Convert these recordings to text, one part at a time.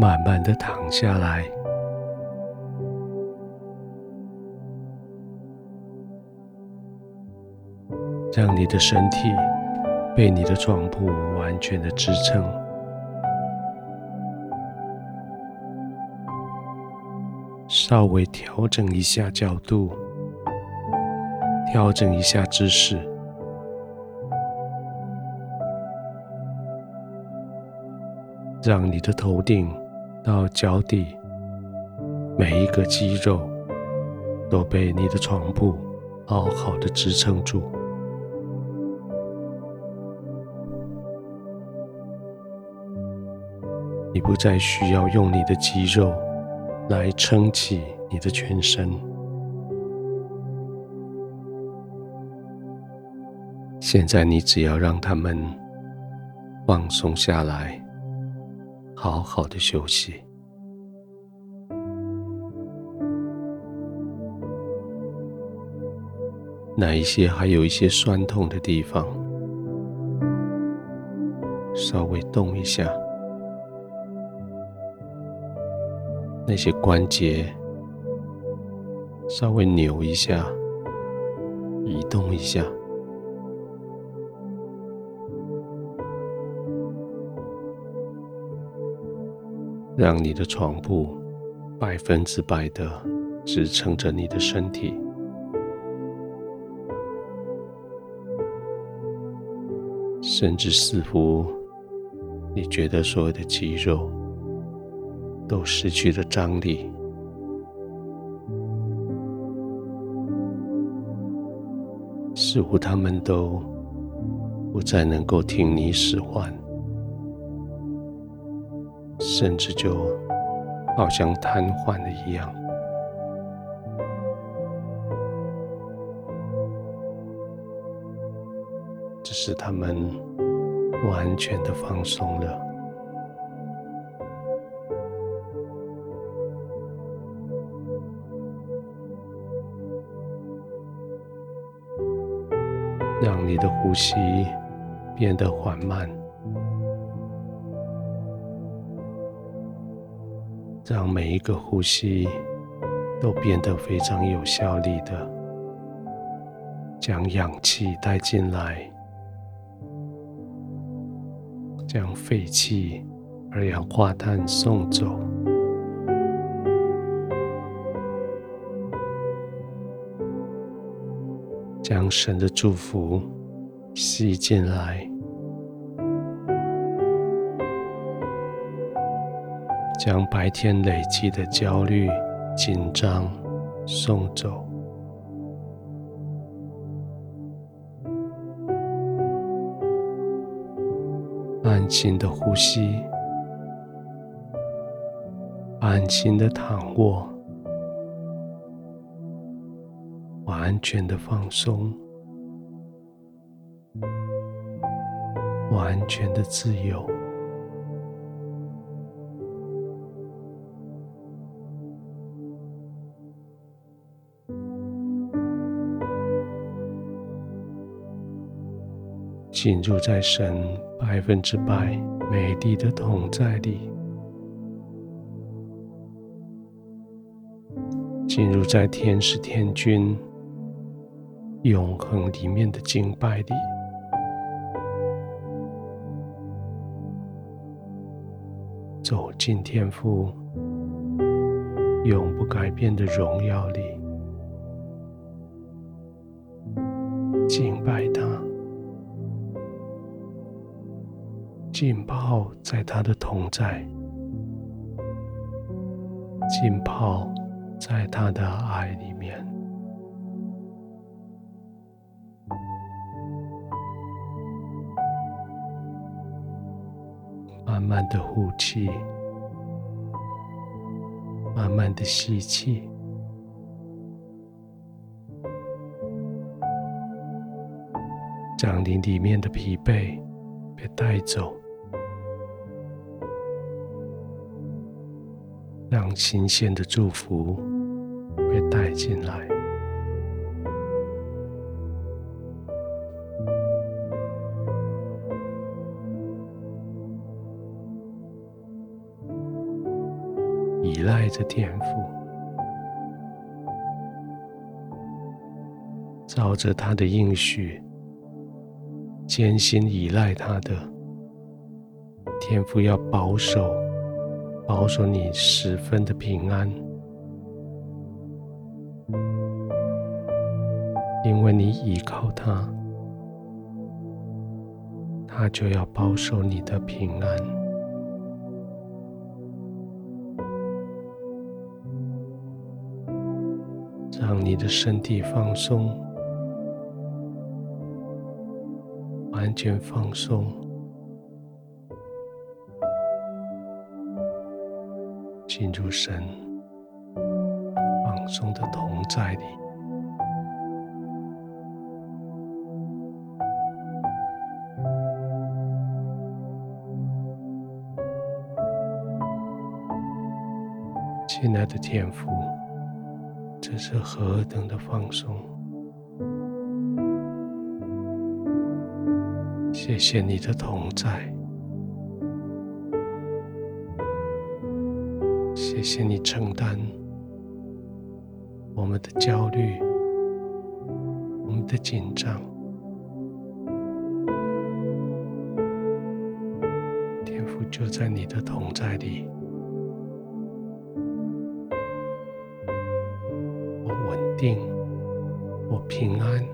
慢慢的躺下来，让你的身体被你的床铺完全的支撑。稍微调整一下角度，调整一下姿势，让你的头顶到脚底每一个肌肉都被你的床铺好好的支撑住。你不再需要用你的肌肉。来撑起你的全身。现在你只要让他们放松下来，好好的休息。哪一些还有一些酸痛的地方，稍微动一下。那些关节稍微扭一下，移动一下，让你的床铺百分之百的支撑着你的身体，甚至似乎你觉得所有的肌肉。都失去了张力，似乎他们都不再能够听你使唤，甚至就好像瘫痪了一样。只是他们完全的放松了。让你的呼吸变得缓慢，让每一个呼吸都变得非常有效率的将氧气带进来，将废气、二氧化碳送走。将神的祝福吸进来，将白天累积的焦虑、紧张送走。安心的呼吸，安心的躺卧。完全的放松，完全的自由，进入在神百分之百美丽的同在里，进入在天使天君。永恒里面的敬拜里，走进天父永不改变的荣耀里，敬拜他，浸泡在他的同在，浸泡在他的爱里面。慢慢的呼气，慢慢的吸气，将你里面的疲惫被带走，让新鲜的祝福被带进来。依赖着天赋，照着他的应许，艰辛依赖他的天父，要保守，保守你十分的平安，因为你依靠他，他就要保守你的平安。让你的身体放松，完全放松，进入神放松的同在里。亲爱的天父。这是何等的放松！谢谢你的同在，谢谢你承担我们的焦虑、我们的紧张。天赋就在你的同在里。我稳定，我平安，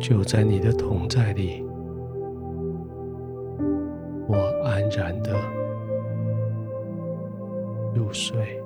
就在你的同在里，我安然的入睡。